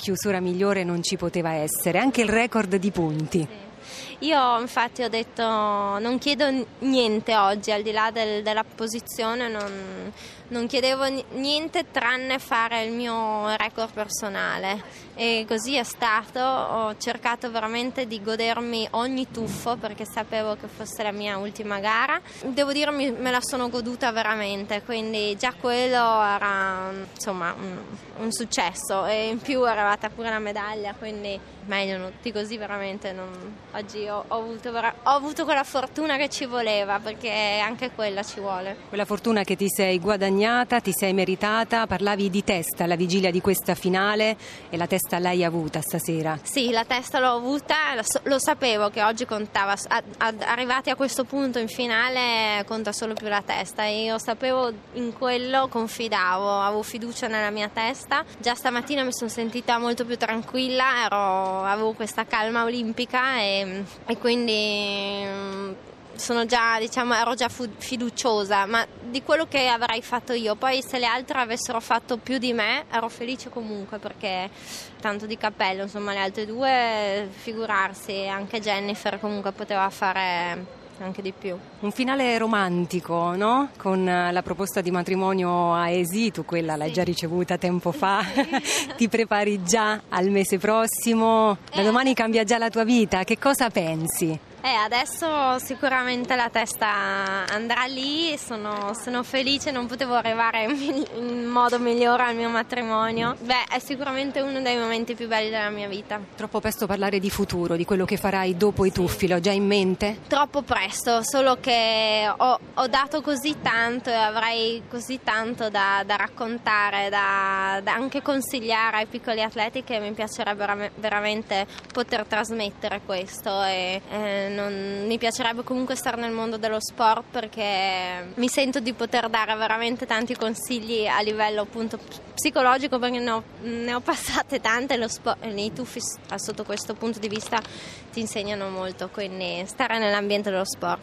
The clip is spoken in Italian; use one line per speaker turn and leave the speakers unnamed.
Chiusura migliore non ci poteva essere, anche il record di punti.
Io infatti ho detto non chiedo niente oggi, al di là del, della posizione, non, non, chiedevo niente tranne fare il mio record personale e così è stato, ho cercato veramente di godermi ogni tuffo perché sapevo che fosse la mia ultima gara. Devo dire me la sono goduta veramente, quindi già quello era insomma un, un successo e in più è arrivata pure la medaglia, quindi meglio di così veramente non, oggi ho, ho, avuto, ho, avuto, quella fortuna che ci voleva, perché anche quella ci vuole.
Quella fortuna che ti sei guadagnata, ti sei meritata, parlavi di testa alla vigilia di questa finale e la testa l'hai avuta stasera.
Sì, la testa l'ho avuta, lo, sapevo che oggi contava, a, a, arrivati a questo punto in finale conta solo più la testa e io sapevo in quello, confidavo, avevo fiducia nella mia testa. Già stamattina mi sono sentita molto più tranquilla, ero, avevo questa calma olimpica e e quindi mm, sono già, diciamo, ero già fiduciosa, ma di quello che avrei fatto io. Poi se le altre avessero fatto più di me, ero felice comunque perché tanto di cappello, insomma, le altre due, figurarsi, anche Jennifer comunque poteva fare anche di più.
Un finale romantico, no? Con la proposta di matrimonio a Esi, tu quella l'hai già ricevuta tempo fa, ti prepari già al mese prossimo, da eh. domani cambia già la tua vita, che cosa pensi?
Eh, adesso sicuramente la testa andrà lì, sono, sono, felice, non potevo arrivare in modo migliore al mio matrimonio. Beh, è sicuramente uno dei momenti più belli della mia vita.
Troppo presto parlare di futuro, di quello che farai dopo i tuffi, l'ho già in mente?
Troppo presto, solo che ho, ho dato così tanto e avrei così tanto da, da raccontare, da, da, anche consigliare ai piccoli atleti che mi piacerebbe veramente poter trasmettere questo. E, eh, non, mi piacerebbe comunque stare nel mondo dello sport perché mi sento di poter dare veramente tanti consigli a livello appunto psicologico perché ne ho, ne ho passate tante lo sport, nei tuffi sotto questo punto di vista ti insegnano molto, quindi stare nell'ambiente dello sport.